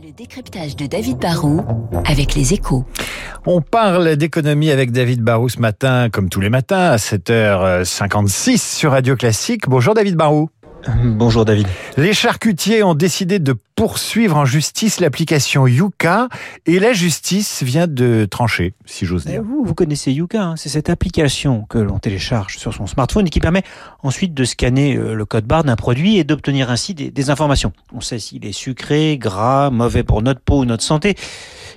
Le décryptage de David Barrault avec les échos. On parle d'économie avec David Barrault ce matin, comme tous les matins, à 7h56 sur Radio Classique. Bonjour David Barrault. Bonjour David. Les charcutiers ont décidé de poursuivre en justice l'application Yuka et la justice vient de trancher, si j'ose dire. Vous, vous connaissez Yuka, hein c'est cette application que l'on télécharge sur son smartphone et qui permet ensuite de scanner euh, le code barre d'un produit et d'obtenir ainsi des, des informations. On sait s'il est sucré, gras, mauvais pour notre peau ou notre santé.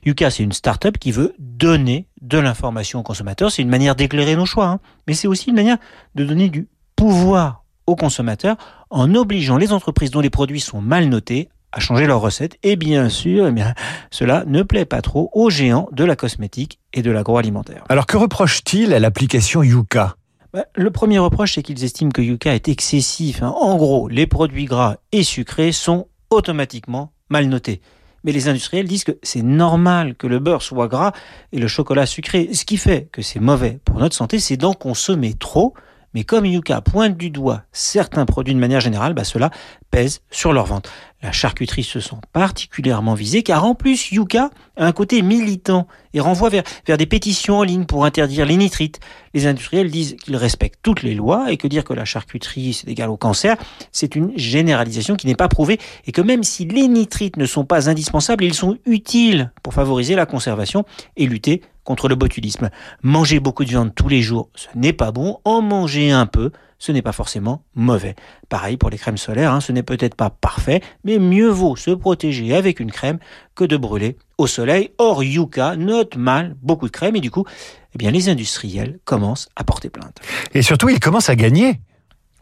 Yuka, c'est une start-up qui veut donner de l'information aux consommateurs. C'est une manière d'éclairer nos choix, hein. mais c'est aussi une manière de donner du pouvoir aux consommateurs en obligeant les entreprises dont les produits sont mal notés à changer leurs recettes. Et bien sûr, eh bien, cela ne plaît pas trop aux géants de la cosmétique et de l'agroalimentaire. Alors que reproche-t-il à l'application Yuka? Bah, le premier reproche, c'est qu'ils estiment que Yuka est excessif. Hein. En gros, les produits gras et sucrés sont automatiquement mal notés. Mais les industriels disent que c'est normal que le beurre soit gras et le chocolat sucré. Ce qui fait que c'est mauvais pour notre santé, c'est d'en consommer trop mais comme Yuka pointe du doigt certains produits de manière générale, bah cela pèse sur leur vente. La charcuterie se sent particulièrement visée car en plus Yuka a un côté militant et renvoie vers, vers des pétitions en ligne pour interdire les nitrites. Les industriels disent qu'ils respectent toutes les lois et que dire que la charcuterie c'est égal au cancer, c'est une généralisation qui n'est pas prouvée et que même si les nitrites ne sont pas indispensables, ils sont utiles pour favoriser la conservation et lutter contre le botulisme. Manger beaucoup de viande tous les jours, ce n'est pas bon. En manger un peu, ce n'est pas forcément mauvais. Pareil pour les crèmes solaires, hein, ce n'est peut-être pas parfait, mais mieux vaut se protéger avec une crème que de brûler au soleil. Or, Yuka note mal beaucoup de crème et du coup, eh bien, les industriels commencent à porter plainte. Et surtout, ils commencent à gagner.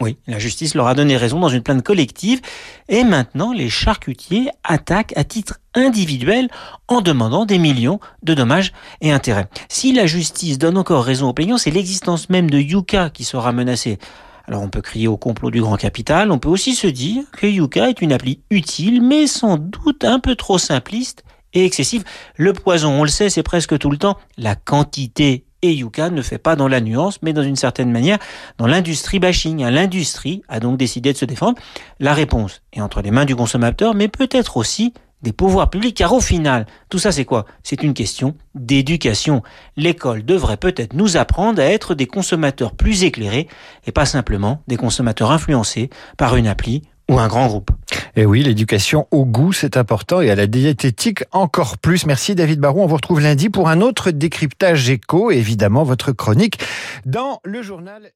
Oui, la justice leur a donné raison dans une plainte collective et maintenant les charcutiers attaquent à titre individuel en demandant des millions de dommages et intérêts. Si la justice donne encore raison aux plaignants, c'est l'existence même de Yuka qui sera menacée. Alors on peut crier au complot du grand capital, on peut aussi se dire que Yuka est une appli utile mais sans doute un peu trop simpliste et excessive. Le poison, on le sait, c'est presque tout le temps la quantité et Yuka ne fait pas dans la nuance, mais dans une certaine manière dans l'industrie bashing. L'industrie a donc décidé de se défendre. La réponse est entre les mains du consommateur, mais peut-être aussi des pouvoirs publics, car au final, tout ça c'est quoi? C'est une question d'éducation. L'école devrait peut-être nous apprendre à être des consommateurs plus éclairés et pas simplement des consommateurs influencés par une appli ou un grand groupe. Et eh oui, l'éducation au goût, c'est important, et à la diététique encore plus. Merci David Baron. On vous retrouve lundi pour un autre décryptage éco, évidemment votre chronique dans le journal.